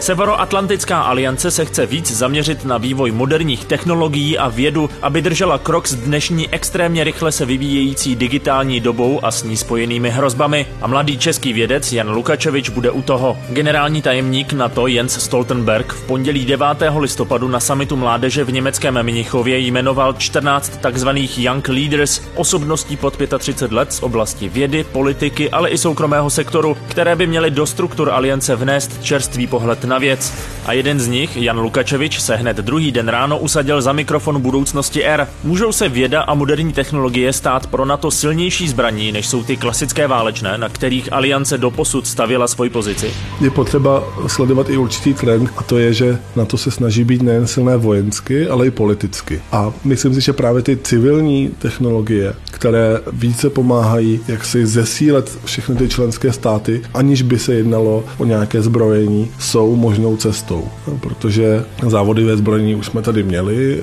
Severoatlantická aliance se chce víc zaměřit na vývoj moderních technologií a vědu, aby držela krok s dnešní extrémně rychle se vyvíjející digitální dobou a s ní spojenými hrozbami. A mladý český vědec Jan Lukačevič bude u toho. Generální tajemník NATO Jens Stoltenberg v pondělí 9. listopadu na samitu mládeže v německém Mnichově jmenoval 14 tzv. Young Leaders, osobností pod 35 let z oblasti vědy, politiky, ale i soukromého sektoru, které by měly do struktur aliance vnést čerstvý pohled na věc. A jeden z nich, Jan Lukačevič, se hned druhý den ráno usadil za mikrofon budoucnosti R. Můžou se věda a moderní technologie stát pro NATO silnější zbraní, než jsou ty klasické válečné, na kterých aliance doposud stavila svoji pozici? Je potřeba sledovat i určitý trend, a to je, že na to se snaží být nejen silné vojensky, ale i politicky. A myslím si, že právě ty civilní technologie, které více pomáhají, jak si zesílet všechny ty členské státy, aniž by se jednalo o nějaké zbrojení, jsou možnou cestou, protože závody ve zbrojení už jsme tady měli,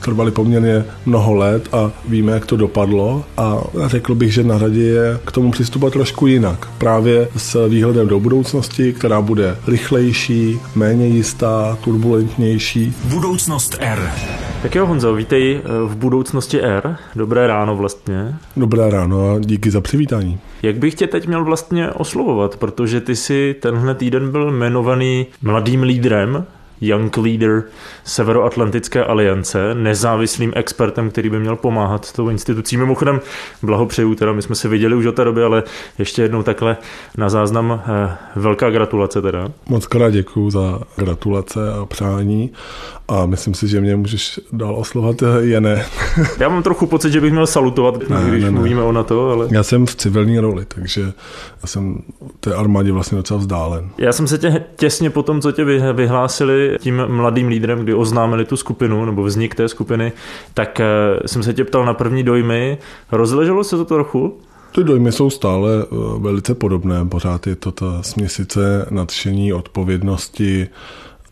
trvaly poměrně mnoho let a víme, jak to dopadlo a řekl bych, že na řadě je k tomu přistupovat trošku jinak. Právě s výhledem do budoucnosti, která bude rychlejší, méně jistá, turbulentnější. Budoucnost R. Tak jo, Honzo, vítej eh, v budoucnosti R. Dobré ráno vlastně. Dobré ráno a díky za přivítání. Jak bych tě teď měl vlastně oslovovat, protože ty si tenhle týden byl jmenovaný mladým lídrem Young Leader Severoatlantické aliance, nezávislým expertem, který by měl pomáhat tou institucí. Mimochodem, blahopřeju, teda my jsme se viděli už od té doby, ale ještě jednou takhle na záznam eh, velká gratulace teda. Moc krát děkuju za gratulace a přání a myslím si, že mě můžeš dál oslovat Jene. Já mám trochu pocit, že bych měl salutovat, ne, když ne, ne. mluvíme o NATO, ale... Já jsem v civilní roli, takže já jsem té armádě vlastně docela vzdálen. Já jsem se tě těsně po tom, co tě vyhlásili tím mladým lídrem, kdy oznámili tu skupinu, nebo vznik té skupiny, tak eh, jsem se tě ptal na první dojmy. Rozleželo se to trochu? Ty dojmy jsou stále eh, velice podobné. Pořád je to ta směsice nadšení, odpovědnosti,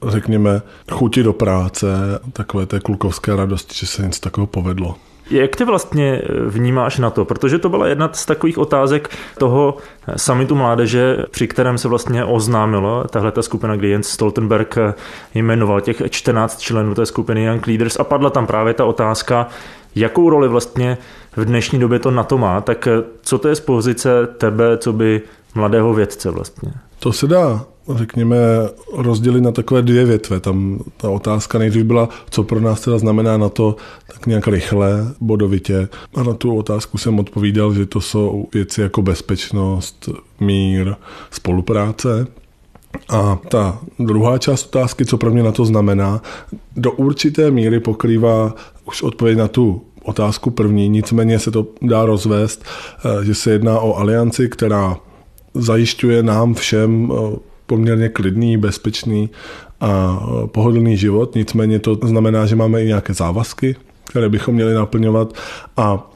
řekněme, chuti do práce, takové té klukovské radosti, že se něco takového povedlo. Jak ty vlastně vnímáš na to? Protože to byla jedna z takových otázek toho samitu mládeže, při kterém se vlastně oznámilo tahle ta skupina, kdy Jens Stoltenberg jmenoval těch 14 členů té skupiny Young Leaders a padla tam právě ta otázka, jakou roli vlastně v dnešní době to na to má, tak co to je z pozice tebe, co by mladého vědce vlastně? To se dá řekněme, rozdělit na takové dvě větve. Tam ta otázka nejdřív byla, co pro nás teda znamená na to tak nějak rychle, bodovitě. A na tu otázku jsem odpovídal, že to jsou věci jako bezpečnost, mír, spolupráce. A ta druhá část otázky, co pro mě na to znamená, do určité míry pokrývá už odpověď na tu otázku první, nicméně se to dá rozvést, eh, že se jedná o alianci, která zajišťuje nám všem eh, poměrně klidný, bezpečný a pohodlný život. Nicméně to znamená, že máme i nějaké závazky, které bychom měli naplňovat a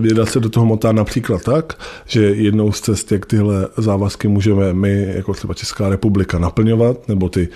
Věda se do toho motá například tak, že jednou z cest, jak tyhle závazky můžeme my, jako třeba Česká republika, naplňovat, nebo ty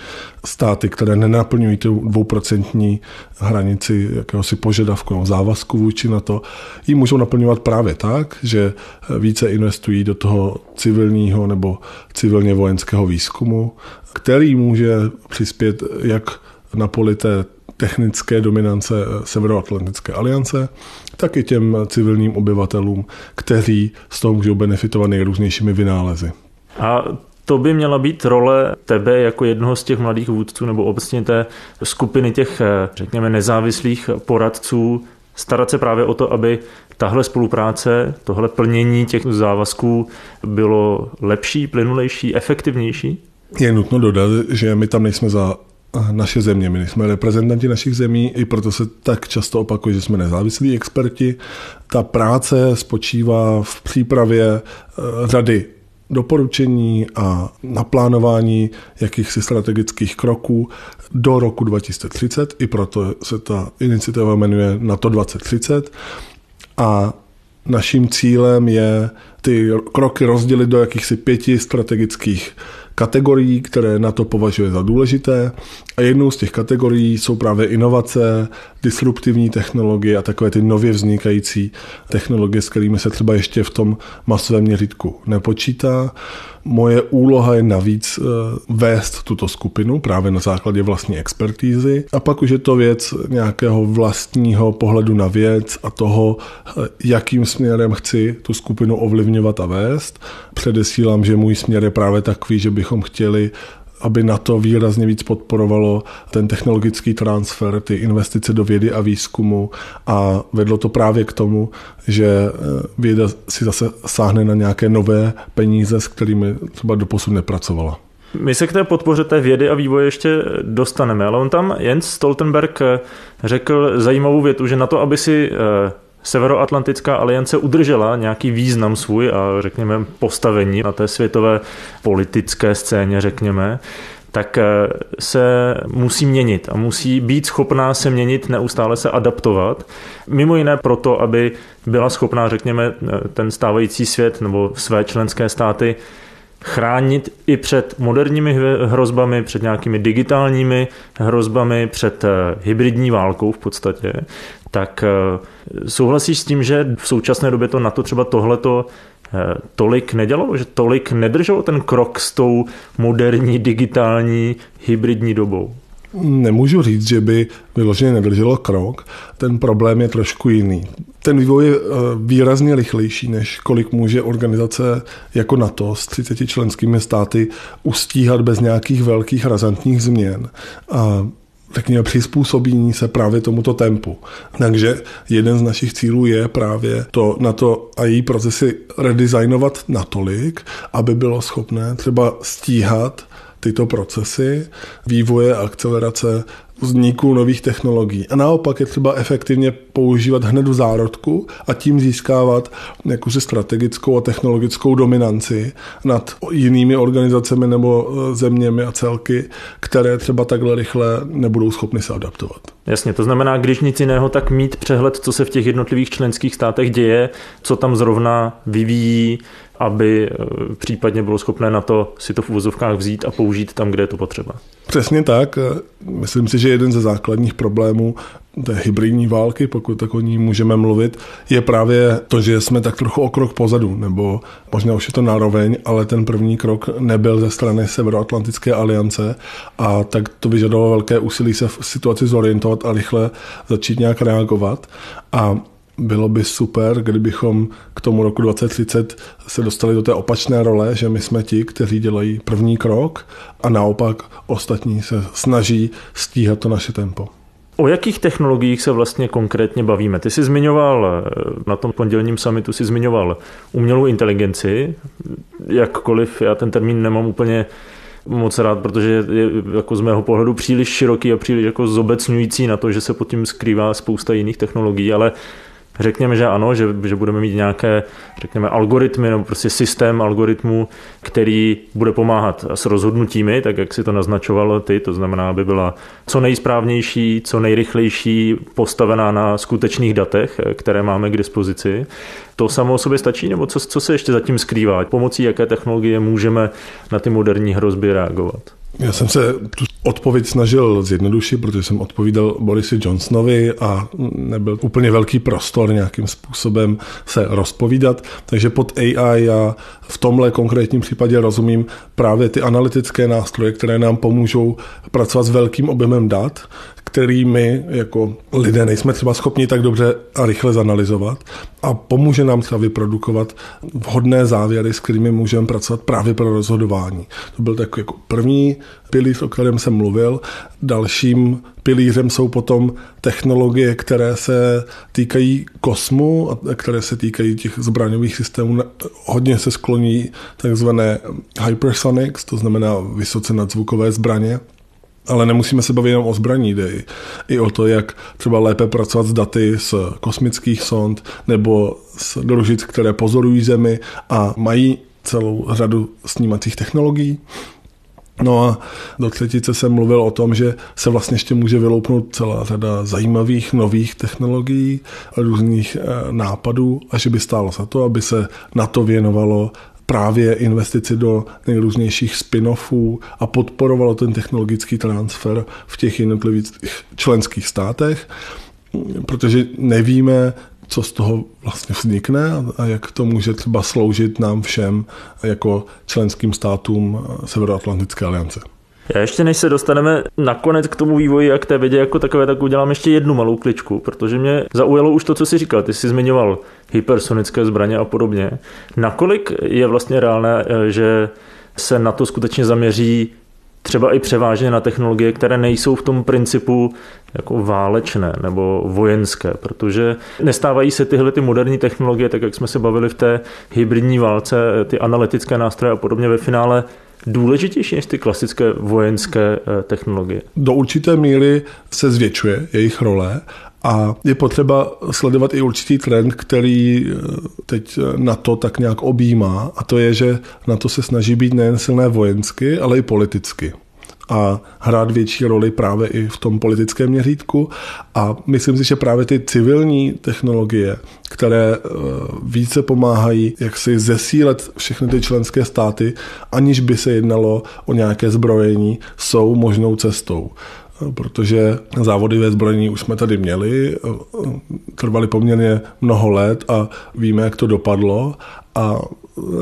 státy, které nenaplňují tu dvouprocentní hranici jakéhosi požadavku nebo závazku vůči na to, ji můžou naplňovat právě tak, že více investují do toho civilního nebo civilně vojenského výzkumu, který může přispět jak na poli té technické dominance Severoatlantické aliance, tak i těm civilním obyvatelům, kteří z toho můžou benefitovat nejrůznějšími vynálezy. A to by měla být role tebe jako jednoho z těch mladých vůdců nebo obecně té skupiny těch, řekněme, nezávislých poradců, starat se právě o to, aby tahle spolupráce, tohle plnění těch závazků bylo lepší, plynulejší, efektivnější? Je nutno dodat, že my tam nejsme za naše země. My jsme reprezentanti našich zemí, i proto se tak často opakuje, že jsme nezávislí experti. Ta práce spočívá v přípravě eh, řady doporučení a naplánování jakýchsi strategických kroků do roku 2030. I proto se ta iniciativa jmenuje NATO 2030. A naším cílem je ty kroky rozdělit do jakýchsi pěti strategických kategorií, které na to považuje za důležité. A jednou z těch kategorií jsou právě inovace, disruptivní technologie a takové ty nově vznikající technologie, s kterými se třeba ještě v tom masovém měřítku nepočítá. Moje úloha je navíc eh, vést tuto skupinu právě na základě vlastní expertízy a pak už je to věc nějakého vlastního pohledu na věc a toho, eh, jakým směrem chci tu skupinu ovlivňovat a vést. Předesílám, že můj směr je právě takový, že bychom chtěli aby na to výrazně víc podporovalo ten technologický transfer, ty investice do vědy a výzkumu a vedlo to právě k tomu, že eh, věda si zase sáhne na nějaké nové peníze, s kterými třeba doposud nepracovala. My se k té podpoře té vědy a vývoje ještě dostaneme, ale on tam Jens Stoltenberg eh, řekl zajímavou větu, že na to, aby si eh, Severoatlantická aliance udržela nějaký význam svůj a řekněme postavení na té světové politické scéně, řekněme, tak eh, se musí měnit a musí být schopná se měnit, neustále se adaptovat. Mimo jiné proto, aby byla schopná, řekněme, eh, ten stávající svět nebo své členské státy chránit i před moderními hrozbami, před nějakými digitálními hrozbami, před eh, hybridní válkou v podstatě, tak souhlasíš s tím, že v současné době to na to třeba tohleto Eh, tolik nedělalo, že tolik nedrželo ten krok s tou moderní, digitální, hybridní dobou? Nemůžu říct, že by vyloženě nedrželo krok. Ten problém je trošku jiný. Ten vývoj je eh, výrazně rychlejší, než kolik může organizace jako NATO s 30 členskými státy ustíhat bez nějakých velkých razantních změn. A řekněme, přizpůsobení se právě tomuto tempu. Takže jeden z našich cílů je právě to na to a její procesy redesignovat natolik, aby bylo schopné třeba stíhat tyto procesy vývoje a akcelerace vzniku nových technologií. A naopak je třeba efektivně používat hned v zárodku a tím získávat jakousi strategickou a technologickou dominanci nad jinými organizacemi nebo e, zeměmi a celky, které třeba takhle rychle nebudou schopny se adaptovat. Jasně, to znamená, když nic jiného, tak mít přehled, co se v těch jednotlivých členských státech děje, co tam zrovna vyvíjí, aby e, případně bylo schopné na to si to v uvozovkách vzít a použít tam, kde je to potřeba. Přesně tak. Myslím si, že jeden ze základních problémů té hybridní války, pokud tak o ní můžeme mluvit, je právě to, že jsme tak trochu o krok pozadu, nebo možná už je to nároveň, ale ten první krok nebyl ze strany Severoatlantické aliance a tak to vyžadovalo velké úsilí se v situaci zorientovat a rychle začít nějak reagovat. A bylo by super, kdybychom k tomu roku 2030 se dostali do té opačné role, že my jsme ti, kteří dělají první krok a naopak ostatní se snaží stíhat to naše tempo. O jakých technologiích se vlastně konkrétně bavíme? Ty jsi zmiňoval, na tom pondělním summitu si zmiňoval umělou inteligenci, jakkoliv já ten termín nemám úplně moc rád, protože je jako z mého pohledu příliš široký a příliš jako zobecňující na to, že se pod tím skrývá spousta jiných technologií, ale Řekněme, že ano, že, že budeme mít nějaké, řekněme, algoritmy nebo prostě systém algoritmů, který bude pomáhat s rozhodnutími, tak jak si to naznačovalo ty, to znamená, aby byla co nejsprávnější, co nejrychlejší, postavená na skutečných datech, které máme k dispozici. To samo o sobě stačí, nebo co, co se ještě zatím skrývá? Pomocí jaké technologie můžeme na ty moderní hrozby reagovat? Já jsem se tu odpověď snažil zjednodušit, protože jsem odpovídal Borisi Johnsonovi a nebyl úplně velký prostor nějakým způsobem se rozpovídat. Takže pod AI já v tomhle konkrétním případě rozumím právě ty analytické nástroje, které nám pomůžou pracovat s velkým objemem dat, který my jako lidé nejsme třeba schopni tak dobře a rychle zanalizovat a pomůže nám třeba vyprodukovat vhodné závěry, s kterými můžeme pracovat právě pro rozhodování. To byl takový jako první pilíř, o kterém jsem mluvil. Dalším pilířem jsou potom technologie, které se týkají kosmu a které se týkají těch zbraňových systémů. Hodně se skloní takzvané hypersonics, to znamená vysoce nadzvukové zbraně ale nemusíme se bavit jenom o zbraní, jde i, o to, jak třeba lépe pracovat s daty z kosmických sond nebo z družic, které pozorují Zemi a mají celou řadu snímacích technologií. No a do třetice jsem mluvil o tom, že se vlastně ještě může vyloupnout celá řada zajímavých nových technologií, různých eh, nápadů a že by stálo za to, aby se na to věnovalo právě investici do nejrůznějších spin-offů a podporovalo ten technologický transfer v těch jednotlivých členských státech, protože nevíme, co z toho vlastně vznikne a jak to může třeba sloužit nám všem jako členským státům Severoatlantické aliance. Já ještě než se dostaneme nakonec k tomu vývoji a k té vědě jako takové, tak udělám ještě jednu malou kličku, protože mě zaujalo už to, co jsi říkal. Ty jsi zmiňoval hypersonické zbraně a podobně. Nakolik je vlastně reálné, eh, že se na to skutečně zaměří třeba i převážně na technologie, které nejsou v tom principu jako válečné nebo vojenské, protože nestávají se tyhle ty moderní technologie, tak jak jsme se bavili v té hybridní válce, ty analytické nástroje a podobně ve finále důležitější než ty klasické vojenské eh, technologie? Do určité míry se zvětšuje jejich role a je potřeba sledovat i určitý trend, který eh, teď eh, na to tak nějak objímá, a to je, že na to se snaží být nejen silné vojensky, ale i politicky. A hrát větší roli právě i v tom politickém měřítku. A myslím si, že právě ty civilní technologie, které eh, více pomáhají, jak si zesílet všechny ty členské státy, aniž by se jednalo o nějaké zbrojení, jsou možnou cestou protože závody ve zbrojení už jsme tady měli, trvaly poměrně mnoho let a víme, jak to dopadlo a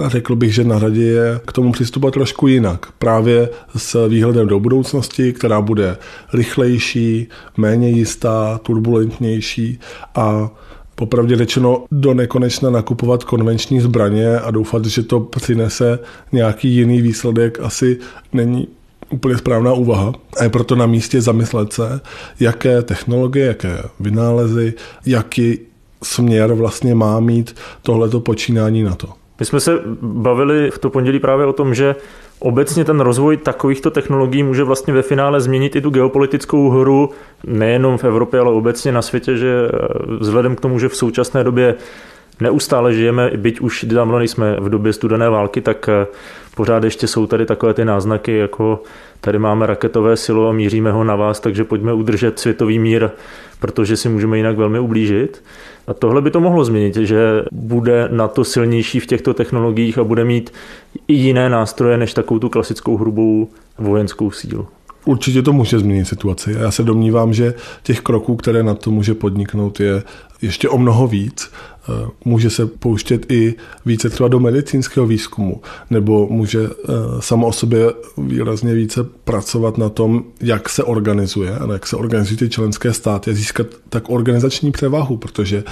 řekl bych, že na řadě je k tomu přistupovat trošku jinak. Právě s výhledem do budoucnosti, která bude rychlejší, méně jistá, turbulentnější a popravdě řečeno do nekonečna nakupovat konvenční zbraně a doufat, že to přinese nějaký jiný výsledek, asi není úplně správná úvaha. A je proto na místě zamyslet se, jaké technologie, jaké vynálezy, jaký směr vlastně má mít tohleto počínání na to. My jsme se bavili v to pondělí právě o tom, že obecně ten rozvoj takovýchto technologií může vlastně ve finále změnit i tu geopolitickou hru nejenom v Evropě, ale obecně na světě, že vzhledem k tomu, že v současné době neustále žijeme, byť už dávno nejsme v době studené války, tak eh, pořád ještě jsou tady takové ty náznaky, jako tady máme raketové silo a míříme ho na vás, takže pojďme udržet světový mír, protože si můžeme jinak velmi ublížit. A tohle by to mohlo změnit, že bude na to silnější v těchto technologiích a bude mít i jiné nástroje než takovou tu klasickou hrubou vojenskou sílu. Určitě to může změnit situaci. Já se domnívám, že těch kroků, které na to může podniknout, je ještě o mnoho víc. Eh, může se pouštět i více třeba do medicínského výzkumu, nebo může eh, samo o sobě výrazně více pracovat na tom, jak se organizuje a jak se organizují ty členské státy a získat tak organizační převahu, protože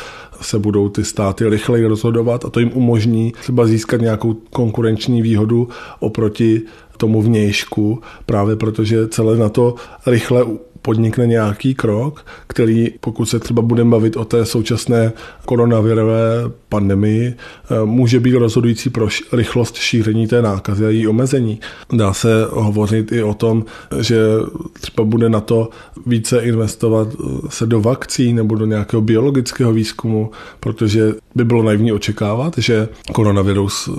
se budou ty státy rychleji rozhodovat a to jim umožní třeba získat nějakou konkurenční výhodu oproti tomu vnějšku, právě protože celé na to rychle podnikne nějaký krok, který, pokud se třeba budeme bavit o té současné koronavirové pandemii, eh, může být rozhodující pro rychlost šíření té nákazy a její omezení. Dá se hovořit i o tom, že třeba bude na to více investovat eh, se do vakcí nebo do nějakého biologického výzkumu, protože by bylo naivní očekávat, že koronavirus eh,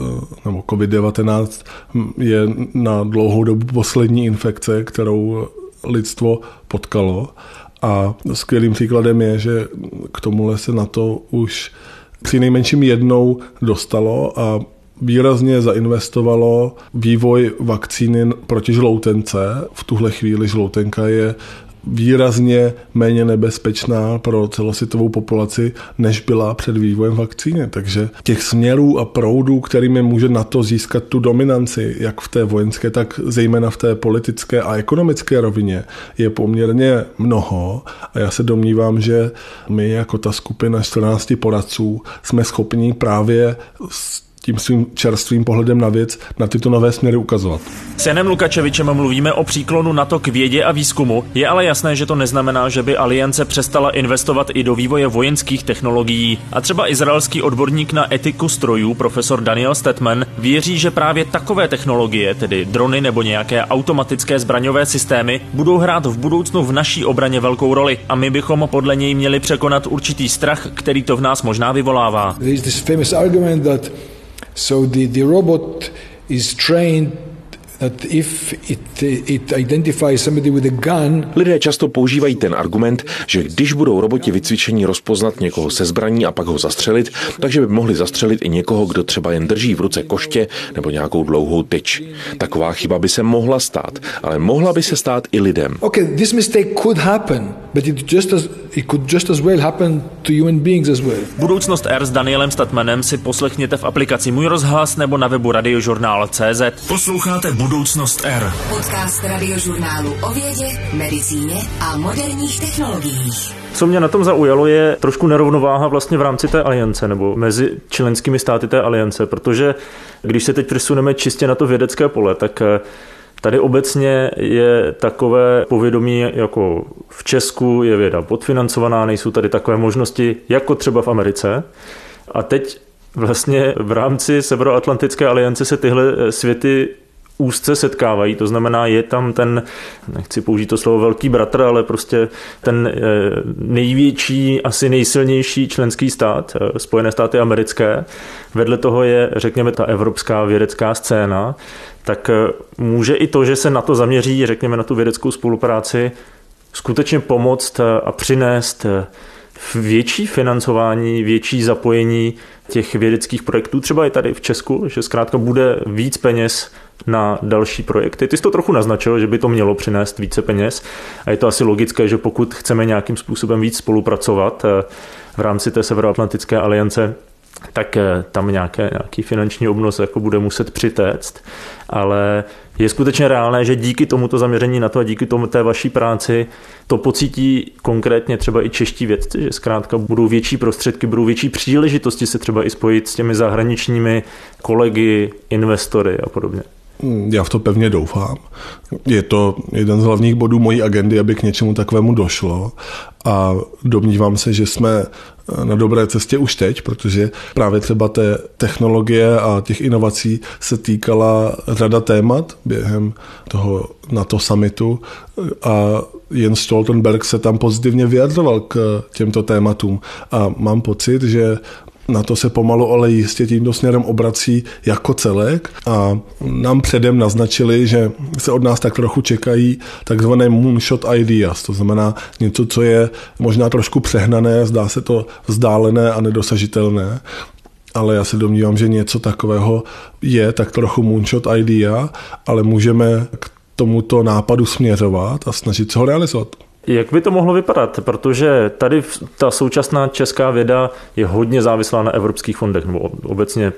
nebo COVID-19 je na dlouhou dobu poslední infekce, kterou lidstvo potkalo. A skvělým příkladem je, že k tomuhle se na to už při nejmenším jednou dostalo a výrazně zainvestovalo vývoj vakcíny proti žloutence. V tuhle chvíli žloutenka je výrazně méně nebezpečná pro celosvětovou populaci, než byla před vývojem vakcíny. Takže těch směrů a proudů, kterými může na to získat tu dominanci, jak v té vojenské, tak zejména v té politické a ekonomické rovině, je poměrně mnoho. A já se domnívám, že my jako ta skupina 14 poradců jsme schopni právě s tím svým čerstvým pohledem na věc na tyto nové směry ukazovat. S Janem Lukačevičem mluvíme o příklonu NATO k vědě a výzkumu. Je ale jasné, že to neznamená, že by aliance přestala investovat i do vývoje vojenských technologií. A třeba izraelský odborník na etiku strojů, profesor Daniel Stetman, věří, že právě takové technologie, tedy drony nebo nějaké automatické zbraňové systémy, budou hrát v budoucnu v naší obraně velkou roli a my bychom podle něj měli překonat určitý strach, který to v nás možná vyvolává. So the, the robot is trained Lidé často používají ten argument, že když budou roboti vycvičení rozpoznat někoho se zbraní a pak ho zastřelit, takže by mohli zastřelit i někoho, kdo třeba jen drží v ruce koště nebo nějakou dlouhou tyč. Taková chyba by se mohla stát, ale mohla by se stát i lidem. Okay, this mistake could happen, but it just as, it could just as well happen to human beings as well. Budoucnost R s Danielem Statmanem si poslechněte v aplikaci Můj rozhlas nebo na webu radiožurnál.cz. Posloucháte Budoucnost R. Podcast radiožurnálu o vědě, medicíně a moderních technologiích. Co mě na tom zaujalo, je trošku nerovnováha vlastně v rámci té aliance nebo mezi členskými státy té aliance, protože když se teď přesuneme čistě na to vědecké pole, tak eh, Tady obecně je takové povědomí, jako v Česku je věda podfinancovaná, nejsou tady takové možnosti, jako třeba v Americe. A teď vlastně v rámci Severoatlantické aliance se tyhle světy úzce setkávají, to znamená, je tam ten, nechci použít to slovo velký bratr, ale prostě ten eh, největší, asi nejsilnější členský stát, eh, Spojené státy americké. Vedle toho je, řekněme, ta evropská vědecká scéna, tak eh, může i to, že se na to zaměří, řekněme, na tu vědeckou spolupráci, skutečně pomoct a přinést větší financování, větší zapojení těch vědeckých projektů, třeba i tady v Česku, že zkrátka bude víc peněz na další projekty. Ty jsi to trochu naznačil, že by to mělo přinést více peněz a je to asi logické, že pokud chceme nějakým způsobem víc spolupracovat eh, v rámci té Severoatlantické aliance, tak eh, tam nějaké, nějaký finanční obnos jako bude muset přitéct, ale je skutečně reálné, že díky tomuto zaměření na to a díky tomu té vaší práci to pocítí konkrétně třeba i čeští vědci, že zkrátka budou větší prostředky, budou větší příležitosti se třeba i spojit s těmi zahraničními kolegy, investory a podobně. Já v to pevně doufám. Je to jeden z hlavních bodů mojí agendy, aby k něčemu takovému došlo. A domnívám se, že jsme na dobré cestě už teď, protože právě třeba té technologie a těch inovací se týkala řada témat během toho NATO summitu. A Jens Stoltenberg se tam pozitivně vyjadřoval k těmto tématům. A mám pocit, že na to se pomalu, ale jistě tímto směrem obrací jako celek a nám předem naznačili, že se od nás tak trochu čekají takzvané moonshot ideas, to znamená něco, co je možná trošku přehnané, zdá se to vzdálené a nedosažitelné, ale já se domnívám, že něco takového je tak trochu moonshot idea, ale můžeme k tomuto nápadu směřovat a snažit se ho realizovat. Jak by to mohlo vypadat? Protože tady ta současná česká věda je hodně závislá na evropských fondech, nebo obecně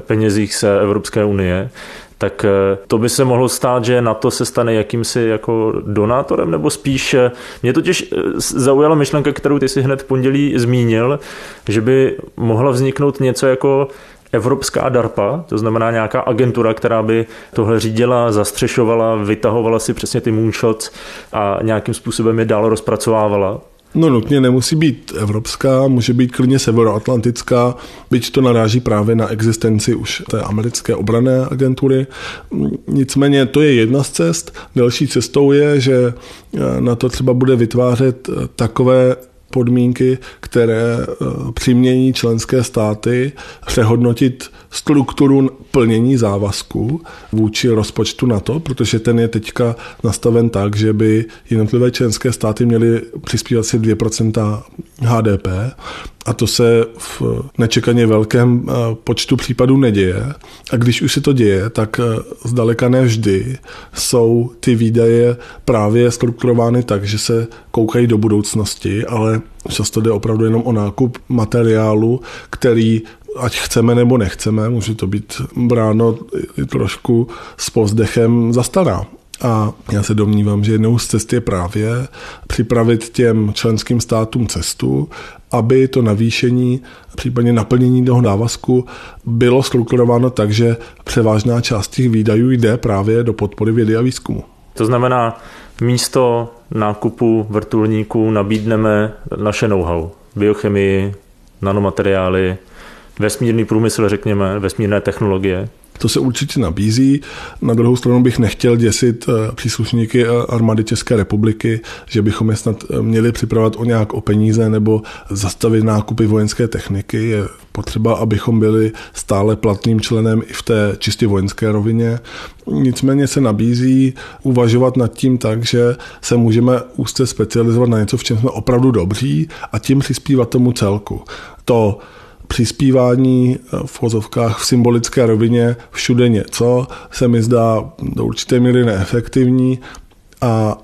penězích se Evropské unie, tak eh, to by se mohlo stát, že na to se stane jakýmsi jako donátorem, nebo spíš, eh, mě totiž eh, zaujala myšlenka, kterou ty si hned v pondělí zmínil, že by mohla vzniknout něco jako evropská DARPA, to znamená nějaká agentura, která by tohle řídila, zastřešovala, vytahovala si přesně ty moonshots a nějakým způsobem je dál rozpracovávala. No nutně nemusí být evropská, může být klidně severoatlantická, byť to naráží právě na existenci už té americké obrané agentury. Nicméně to je jedna z cest. Další cestou je, že na to třeba bude vytvářet takové podmínky, které eh, přimění členské státy přehodnotit strukturu plnění závazků vůči rozpočtu NATO, protože ten je teďka nastaven tak, že by jednotlivé členské státy měly přispívat si 2% HDP a to se v nečekaně velkém eh, počtu případů neděje. A když už se to děje, tak eh, zdaleka ne vždy jsou ty výdaje právě strukturovány tak, že se koukají do budoucnosti, ale často jde opravdu jenom o nákup materiálu, který ať chceme nebo nechceme, může to být bráno trošku s pozdechem zastará. A já se domnívám, že jednou z cest je právě připravit těm členským státům cestu, aby to navýšení, případně naplnění toho návazku bylo strukturováno tak, že převážná část těch výdajů jde právě do podpory vědy a výzkumu. To znamená, místo nákupu vrtulníků nabídneme naše know-how, biochemii, nanomateriály, vesmírný průmysl, řekněme, vesmírné technologie. To se určitě nabízí. Na druhou stranu bych nechtěl děsit eh, příslušníky armády České republiky, že bychom je snad měli připravovat o nějak o peníze nebo zastavit nákupy vojenské techniky. Je potřeba, abychom byli stále platným členem i v té čistě vojenské rovině. Nicméně se nabízí uvažovat nad tím tak, že se můžeme úzce specializovat na něco, v čem jsme opravdu dobří a tím přispívat tomu celku. To přispívání v vozovkách v symbolické rovině všude něco se mi zdá do určité míry neefektivní a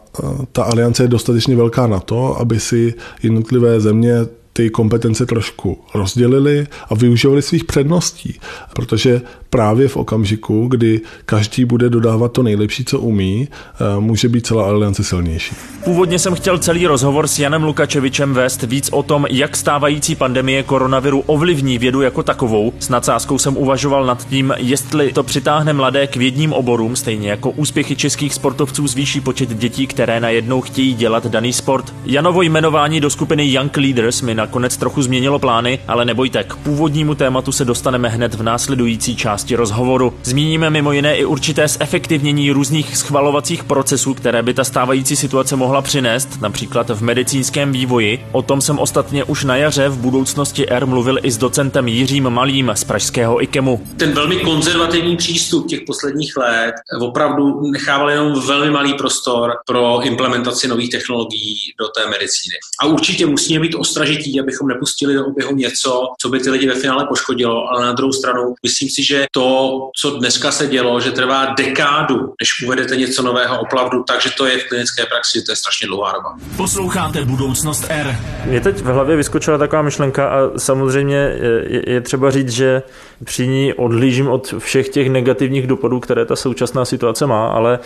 ta aliance je dostatečně velká na to, aby si jednotlivé země ty kompetence trošku rozdělili a využívali svých předností, protože právě v okamžiku, kdy každý bude dodávat to nejlepší, co umí, eh, může být celá aliance silnější. Původně jsem chtěl celý rozhovor s Janem Lukačevičem vést víc o tom, jak stávající pandemie koronaviru ovlivní vědu jako takovou. S nadsázkou jsem uvažoval nad tím, jestli to přitáhne mladé k vědním oborům, stejně jako úspěchy českých sportovců zvýší počet dětí, které najednou chtějí dělat daný sport. Janovo jmenování do skupiny Young Leaders mi nakonec trochu změnilo plány, ale nebojte, k původnímu tématu se dostaneme hned v následující části rozhovoru. Zmíníme mimo jiné i určité zefektivnění různých schvalovacích procesů, které by ta stávající situace mohla přinést, například v medicínském vývoji. O tom jsem ostatně už na jaře v budoucnosti R mluvil i s docentem Jiřím Malým z pražského IKEMu. Ten velmi konzervativní přístup těch posledních let opravdu nechával jenom velmi malý prostor pro implementaci nových technologií do té medicíny. A určitě musíme být ostražití, abychom nepustili do oběhu něco, co by ty lidi ve finále poškodilo, ale na druhou stranu myslím si, že to, co dneska se dělo, že trvá dekádu, než uvedete něco nového opravdu, takže to je v klinické praxi, to je strašně dlouhá doba. Posloucháte Budoucnost R. Mě teď v hlavě vyskočila taková myšlenka a samozřejmě je, je třeba říct, že při ní odhlížím od všech těch negativních dopadů, které ta současná situace má, ale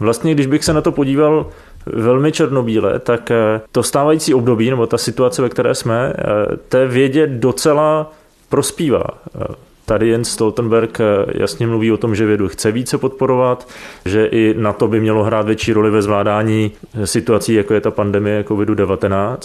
vlastně, když bych se na to podíval velmi černobíle, tak eh, to stávající období, nebo ta situace, ve které jsme, eh, té vědě docela prospívá. Tady Jens Stoltenberg eh, jasně mluví o tom, že vědu chce více podporovat, že i na to by mělo hrát větší roli ve zvládání eh, situací, jako je ta pandemie COVID-19.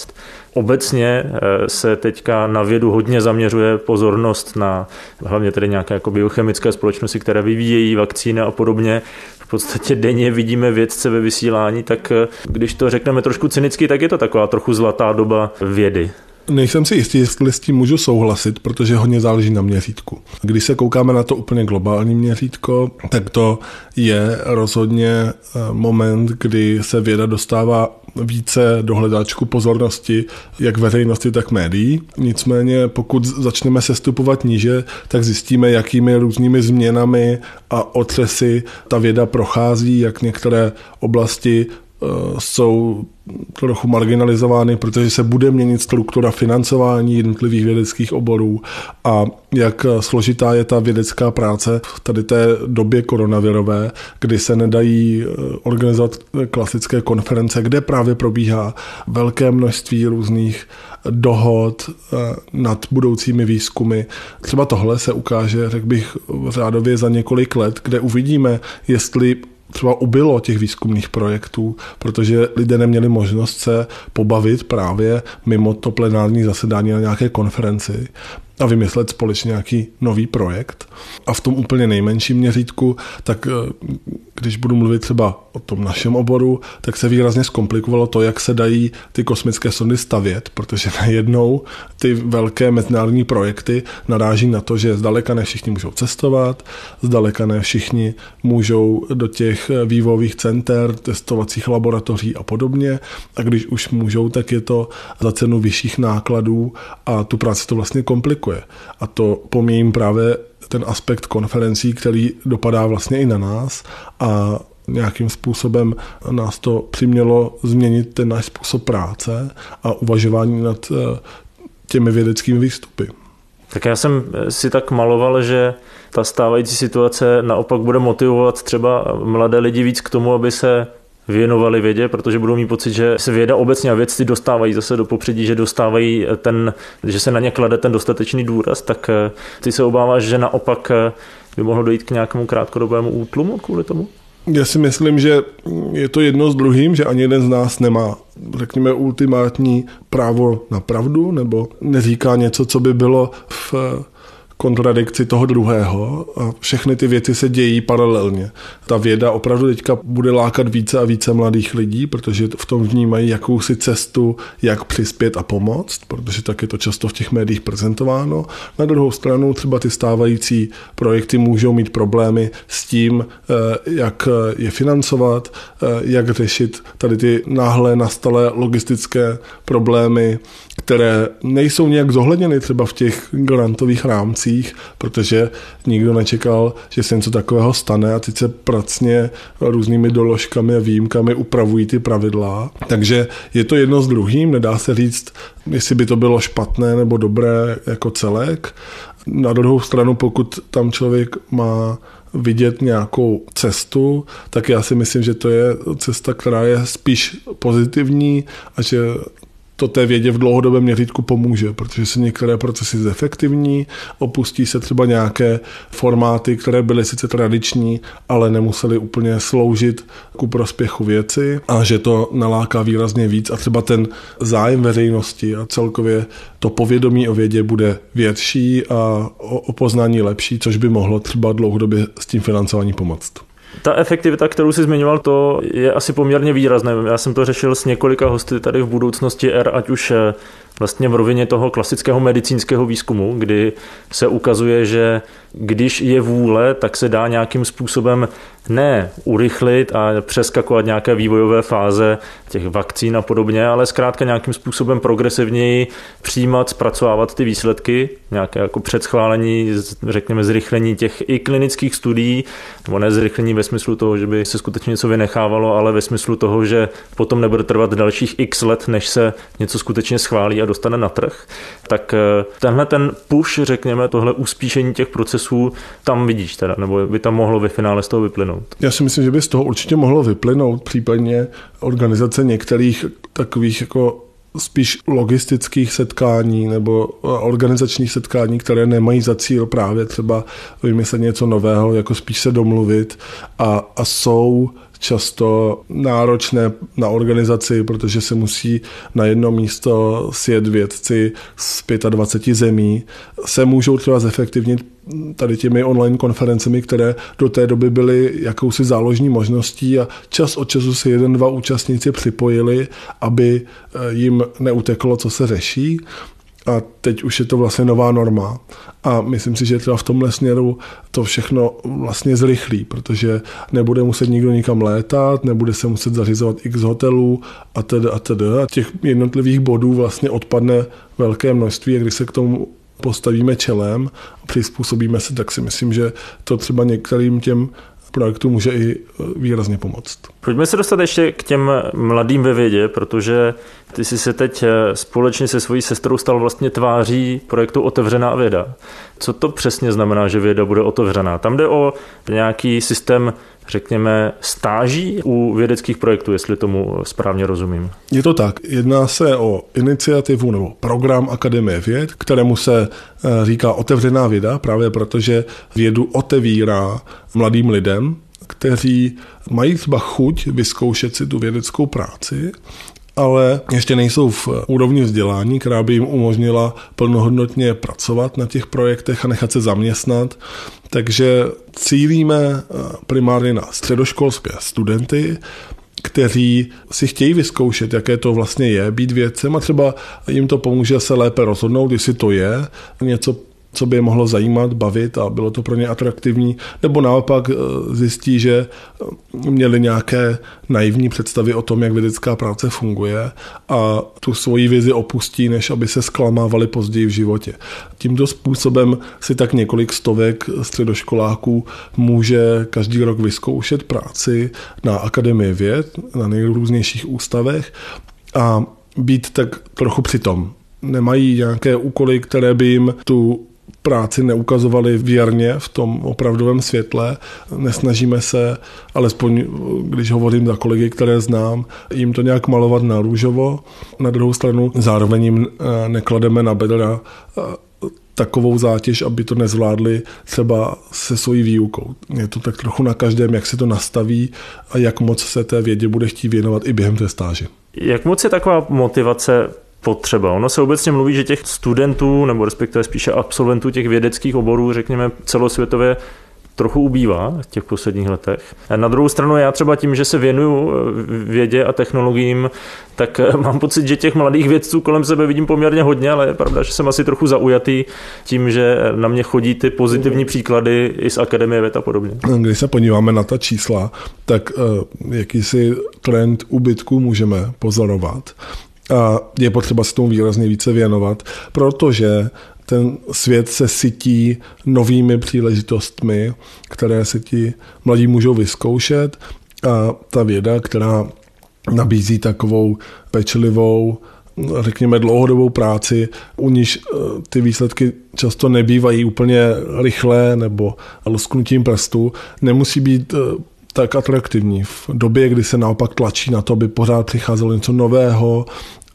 Obecně eh, se teďka na vědu hodně zaměřuje pozornost na hlavně tedy nějaké jako biochemické společnosti, které vyvíjejí vakcíny a podobně. V podstatě denně vidíme vědce ve vysílání, tak když to řekneme trošku cynicky, tak je to taková trochu zlatá doba vědy. Nejsem si jistý, jestli s tím můžu souhlasit, protože hodně záleží na měřítku. Když se koukáme na to úplně globální měřítko, tak to je rozhodně eh, moment, kdy se věda dostává více do hledáčku pozornosti jak veřejnosti, tak médií. Nicméně pokud začneme sestupovat níže, tak zjistíme, jakými různými změnami a otřesy ta věda prochází, jak některé oblasti eh, jsou trochu marginalizovány, protože se bude měnit struktura financování jednotlivých vědeckých oborů a jak složitá je ta vědecká práce v tady té době koronavirové, kdy se nedají eh, organizovat klasické konference, kde právě probíhá velké množství různých dohod eh, nad budoucími výzkumy. Třeba tohle se ukáže, řekl bych, řádově za několik let, kde uvidíme, jestli třeba ubylo těch výzkumných projektů, protože lidé neměli možnost se pobavit právě mimo to plenární zasedání na nějaké konferenci a vymyslet společně nějaký nový projekt. A v tom úplně nejmenším měřítku, tak eh, když budu mluvit třeba o tom našem oboru, tak se výrazně zkomplikovalo to, jak se dají ty kosmické sondy stavět, protože najednou ty velké mezinárodní projekty naráží na to, že zdaleka ne všichni můžou cestovat, zdaleka ne všichni můžou do těch vývojových center, testovacích laboratoří a podobně. A když už můžou, tak je to za cenu vyšších nákladů a tu práci to vlastně komplikuje. A to pomíjím právě ten aspekt konferencí, který dopadá vlastně i na nás a nějakým způsobem nás to přimělo změnit ten náš způsob práce a uvažování nad eh, těmi vědeckými výstupy. Tak já jsem si tak maloval, že ta stávající situace naopak bude motivovat třeba mladé lidi víc k tomu, aby se věnovali vědě, protože budou mít pocit, že se věda obecně a vědci dostávají zase do popředí, že dostávají ten, že se na ně klade ten dostatečný důraz, tak eh, ty se obáváš, že naopak eh, by mohlo dojít k nějakému krátkodobému útlumu kvůli tomu? Já si myslím, že je to jedno s druhým, že ani jeden z nás nemá, řekněme, ultimátní právo na pravdu, nebo neříká něco, co by bylo v kontradikci toho druhého a všechny ty věci se dějí paralelně. Ta věda opravdu teďka bude lákat více a více mladých lidí, protože v tom vnímají jakousi cestu, jak přispět a pomoct, protože tak je to často v těch médiích prezentováno. Na druhou stranu třeba ty stávající projekty můžou mít problémy s tím, eh, jak je financovat, eh, jak řešit tady ty náhle nastalé logistické problémy, které nejsou nějak zohledněny třeba v těch grantových rámcích, protože nikdo nečekal, že se něco takového stane a se pracně různými doložkami a výjimkami upravují ty pravidla. Takže je to jedno s druhým, nedá se říct, jestli by to bylo špatné nebo dobré jako celek. Na druhou stranu, pokud tam člověk má vidět nějakou cestu, tak já si myslím, že to je cesta, která je spíš pozitivní a že to té vědě v dlouhodobém měřítku pomůže, protože se některé procesy zefektivní, opustí se třeba nějaké formáty, které byly sice tradiční, ale nemusely úplně sloužit ku prospěchu věci a že to naláká výrazně víc a třeba ten zájem veřejnosti a celkově to povědomí o vědě bude větší a o poznání lepší, což by mohlo třeba dlouhodobě s tím financováním pomoct. Ta efektivita, kterou si zmiňoval, to je asi poměrně výrazné. Já jsem to řešil s několika hosty tady v budoucnosti R, ať už eh, vlastně v rovině toho klasického medicínského výzkumu, kdy se ukazuje, že když je vůle, tak se dá nějakým způsobem ne urychlit a přeskakovat nějaké vývojové fáze těch vakcín a podobně, ale zkrátka nějakým způsobem progresivněji přijímat, zpracovávat ty výsledky, nějaké jako předschválení, řekněme zrychlení těch i klinických studií, nebo ne zrychlení ve smyslu toho, že by se skutečně něco vynechávalo, ale ve smyslu toho, že potom nebude trvat dalších x let, než se něco skutečně schválí a dostane na trh, tak eh, tenhle ten push, řekněme, tohle uspíšení těch procesů tam vidíš teda, nebo by tam mohlo ve finále z toho vyplynout. Já si myslím, že by z toho určitě mohlo vyplynout případně organizace některých takových jako spíš logistických setkání nebo organizačních setkání, které nemají za cíl právě třeba vymyslet něco nového, jako spíš se domluvit a, a jsou často náročné na organizaci, protože se musí na jedno místo sjet vědci z 25 zemí, se můžou třeba zefektivnit tady těmi online konferencemi, které do té doby byly jakousi záložní možností a čas od času se jeden, dva účastníci připojili, aby eh, jim neuteklo, co se řeší a teď už je to vlastně nová norma. A myslím si, že třeba v tomhle směru to všechno vlastně zrychlí, protože nebude muset nikdo nikam létat, nebude se muset zařizovat x hotelů a tedy a tedy. A těch jednotlivých bodů vlastně odpadne velké množství a když se k tomu postavíme čelem a přizpůsobíme se, tak si myslím, že to třeba některým těm projektu může i e, výrazně pomoct. Pojďme se dostat ještě k těm mladým ve vědě, protože ty jsi se teď e, společně se svojí sestrou stal vlastně tváří projektu Otevřená věda. Co to přesně znamená, že věda bude otevřená? Tam jde o nějaký systém řekněme, stáží u vědeckých projektů, jestli tomu správně rozumím. Je to tak. Jedná se o iniciativu nebo program Akademie věd, kterému se eh, říká otevřená věda, právě protože vědu otevírá mladým lidem, kteří mají třeba chuť vyzkoušet si tu vědeckou práci ale ještě nejsou v úrovni vzdělání, která by jim umožnila plnohodnotně pracovat na těch projektech a nechat se zaměstnat. Takže cílíme eh, primárně na středoškolské studenty, kteří si chtějí vyzkoušet, jaké to vlastně je být vědcem a třeba jim to pomůže se lépe rozhodnout, jestli to je něco co by je mohlo zajímat, bavit a bylo to pro ně atraktivní, nebo naopak eh, zjistí, že eh, měli nějaké naivní představy o tom, jak vědecká práce funguje a tu svoji vizi opustí, než aby se zklamávali později v životě. Tímto způsobem si tak několik stovek středoškoláků může každý rok vyzkoušet práci na Akademii věd, na nejrůznějších ústavech a být tak trochu přitom nemají nějaké úkoly, které by jim tu práci neukazovali věrně v tom opravdovém světle. Nesnažíme se, alespoň když hovořím za kolegy, které znám, jim to nějak malovat na růžovo. Na druhou stranu zároveň jim eh, neklademe na bedra eh, takovou zátěž, aby to nezvládli třeba se svojí výukou. Je to tak trochu na každém, jak se to nastaví a jak moc se té vědě bude chtít věnovat i během té stáže. Jak moc je taková motivace potřeba. Ono se obecně mluví, že těch studentů, nebo respektive spíše absolventů těch vědeckých oborů, řekněme celosvětově, trochu ubývá v těch posledních letech. Na druhou stranu já třeba tím, že se věnuju eh, vědě a technologiím, tak eh, mám pocit, že těch mladých vědců kolem sebe vidím poměrně hodně, ale je pravda, že jsem asi trochu zaujatý tím, že na mě chodí ty pozitivní příklady i z Akademie věd a podobně. Když se podíváme na ta čísla, tak uh, jakýsi trend ubytku můžeme pozorovat. A je potřeba se tomu výrazně více věnovat, protože ten svět se sytí novými příležitostmi, které se ti mladí můžou vyzkoušet. A ta věda, která nabízí takovou pečlivou, řekněme, dlouhodobou práci, u níž eh, ty výsledky často nebývají úplně rychlé nebo lusknutím prstu, nemusí být eh, tak atraktivní. V době, kdy se naopak tlačí na to, aby pořád přicházelo něco nového,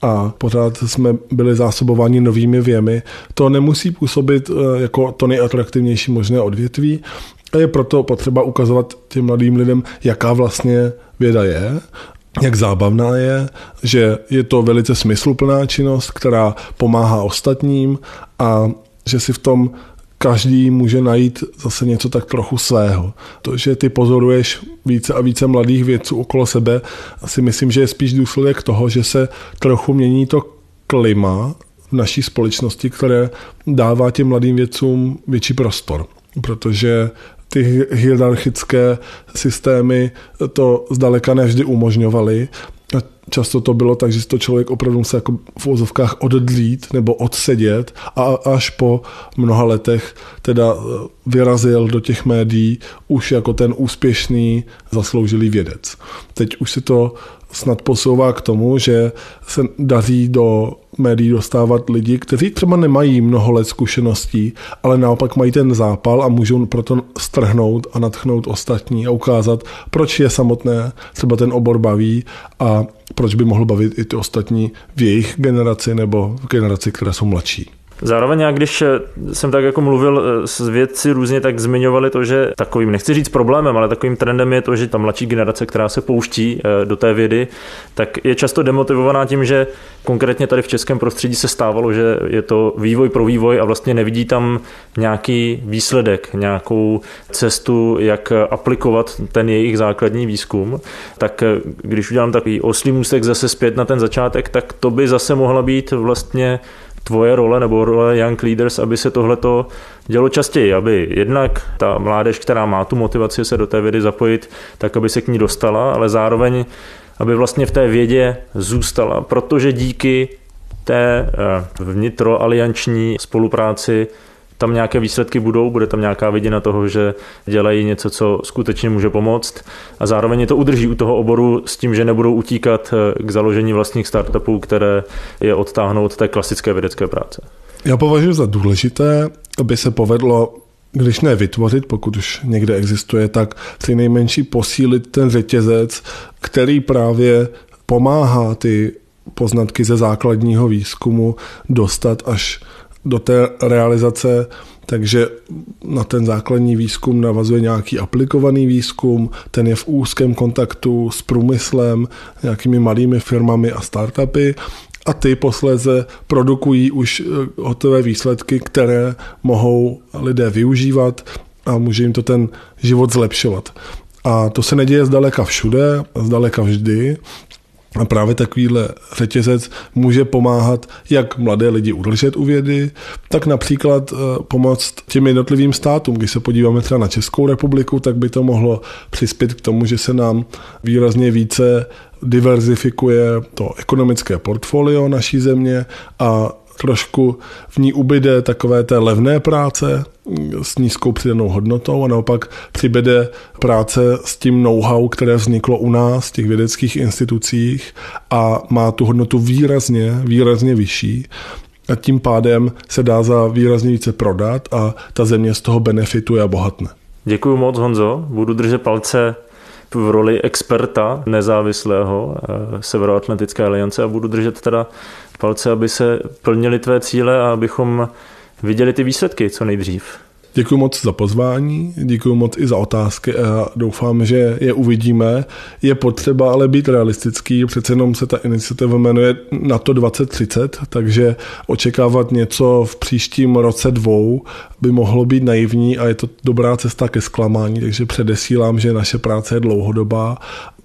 a pořád jsme byli zásobováni novými věmi. To nemusí působit eh, jako to nejatraktivnější možné odvětví a je proto potřeba ukazovat těm mladým lidem, jaká vlastně věda je jak zábavná je, že je to velice smysluplná činnost, která pomáhá ostatním a že si v tom každý může najít zase něco tak trochu svého. To, že ty pozoruješ více a více mladých vědců okolo sebe, asi myslím, že je spíš důsledek toho, že se trochu mění to klima v naší společnosti, které dává těm mladým vědcům větší prostor. Protože ty hierarchické systémy to zdaleka nevždy umožňovaly často to bylo tak, že to člověk opravdu musel jako v ozovkách oddlít nebo odsedět a až po mnoha letech teda eh, vyrazil do těch médií už jako ten úspěšný zasloužilý vědec. Teď už se to snad posouvá k tomu, že se daří do médií dostávat lidi, kteří třeba nemají mnoho let zkušeností, ale naopak mají ten zápal a můžou proto strhnout a natchnout ostatní a ukázat, proč je samotné třeba ten obor baví a proč by mohl bavit i ty ostatní v jejich generaci nebo v generaci, které jsou mladší. Zároveň já, když eh, jsem tak jako mluvil eh, s vědci různě, tak zmiňovali to, že takovým, nechci říct problémem, ale takovým trendem je to, že ta mladší generace, která se pouští eh, do té vědy, tak je často demotivovaná tím, že konkrétně tady v českém prostředí se stávalo, že je to vývoj pro vývoj a vlastně nevidí tam nějaký výsledek, nějakou cestu, jak aplikovat ten jejich základní výzkum. Tak když udělám takový oslý můstek zase zpět na ten začátek, tak to by zase mohla být vlastně tvoje role nebo role Young Leaders, aby se tohleto dělo častěji, aby jednak ta mládež, která má tu motivaci se do té vědy zapojit, tak aby se k ní dostala, ale zároveň, aby vlastně v té vědě zůstala, protože díky té eh, vnitroalianční spolupráci tam nějaké výsledky budou, bude tam nějaká vidina toho, že dělají něco, co skutečně může pomoct a zároveň je to udrží u toho oboru s tím, že nebudou utíkat eh, k založení vlastních startupů, které je odtáhnou od té klasické vědecké práce. Já považuji za důležité, aby se povedlo když ne vytvořit, pokud už někde existuje, tak při nejmenší posílit ten řetězec, který právě pomáhá ty poznatky ze základního výzkumu dostat až do té realizace, takže na ten základní výzkum navazuje nějaký aplikovaný výzkum, ten je v úzkém kontaktu s průmyslem, nějakými malými firmami a startupy a ty posléze produkují už eh, hotové výsledky, které mohou lidé využívat a může jim to ten život zlepšovat. A to se neděje zdaleka všude, zdaleka vždy. A právě takovýhle řetězec může pomáhat jak mladé lidi udržet u vědy, tak například eh, pomoct těm jednotlivým státům. Když se podíváme třeba na Českou republiku, tak by to mohlo přispět k tomu, že se nám výrazně více diverzifikuje to ekonomické portfolio naší země a trošku v ní ubyde takové té levné práce s nízkou přidanou hodnotou a naopak přibyde práce s tím know-how, které vzniklo u nás v těch vědeckých institucích a má tu hodnotu výrazně, výrazně vyšší a tím pádem se dá za výrazně více prodat a ta země z toho benefituje a bohatne. Děkuji moc, Honzo. Budu držet palce v roli experta nezávislého eh, Severoatlantické aliance a budu držet teda palce, aby se plnily tvé cíle a abychom viděli ty výsledky co nejdřív. Děkuji moc za pozvání, děkuji moc i za otázky a doufám, že je uvidíme. Je potřeba ale být realistický, přece jenom se ta iniciativa jmenuje na to 2030, takže očekávat něco v příštím roce dvou by mohlo být naivní a je to dobrá cesta ke zklamání, takže předesílám, že naše práce je dlouhodobá.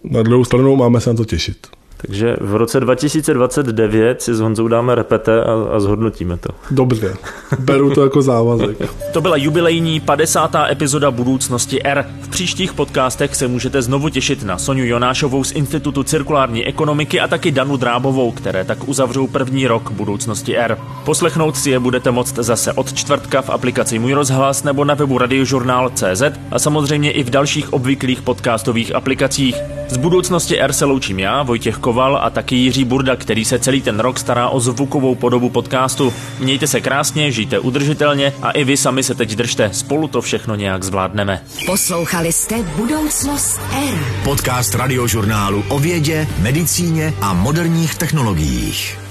Na druhou stranu máme se na to těšit. Takže v roce 2029 si s Honzou dáme repete a, a zhodnotíme to. Dobře, beru to jako závazek. to byla jubilejní 50. epizoda Budoucnosti R. V příštích podcastech se můžete znovu těšit na Soniu Jonášovou z Institutu cirkulární ekonomiky a taky Danu Drábovou, které tak uzavřou první rok Budoucnosti R. Poslechnout si je budete moct zase od čtvrtka v aplikaci Můj rozhlas nebo na webu radiožurnál.cz a samozřejmě i v dalších obvyklých podcastových aplikacích. Z Budoucnosti R se loučím já, Vojtěch Koval a taky Jiří Burda, který se celý ten rok stará o zvukovou podobu podcastu. Mějte se krásně, žijte udržitelně a i vy sami se teď držte. Spolu to všechno nějak zvládneme. Poslouchali jste Budoucnost R. Podcast radiožurnálu o vědě, medicíně a moderních technologiích.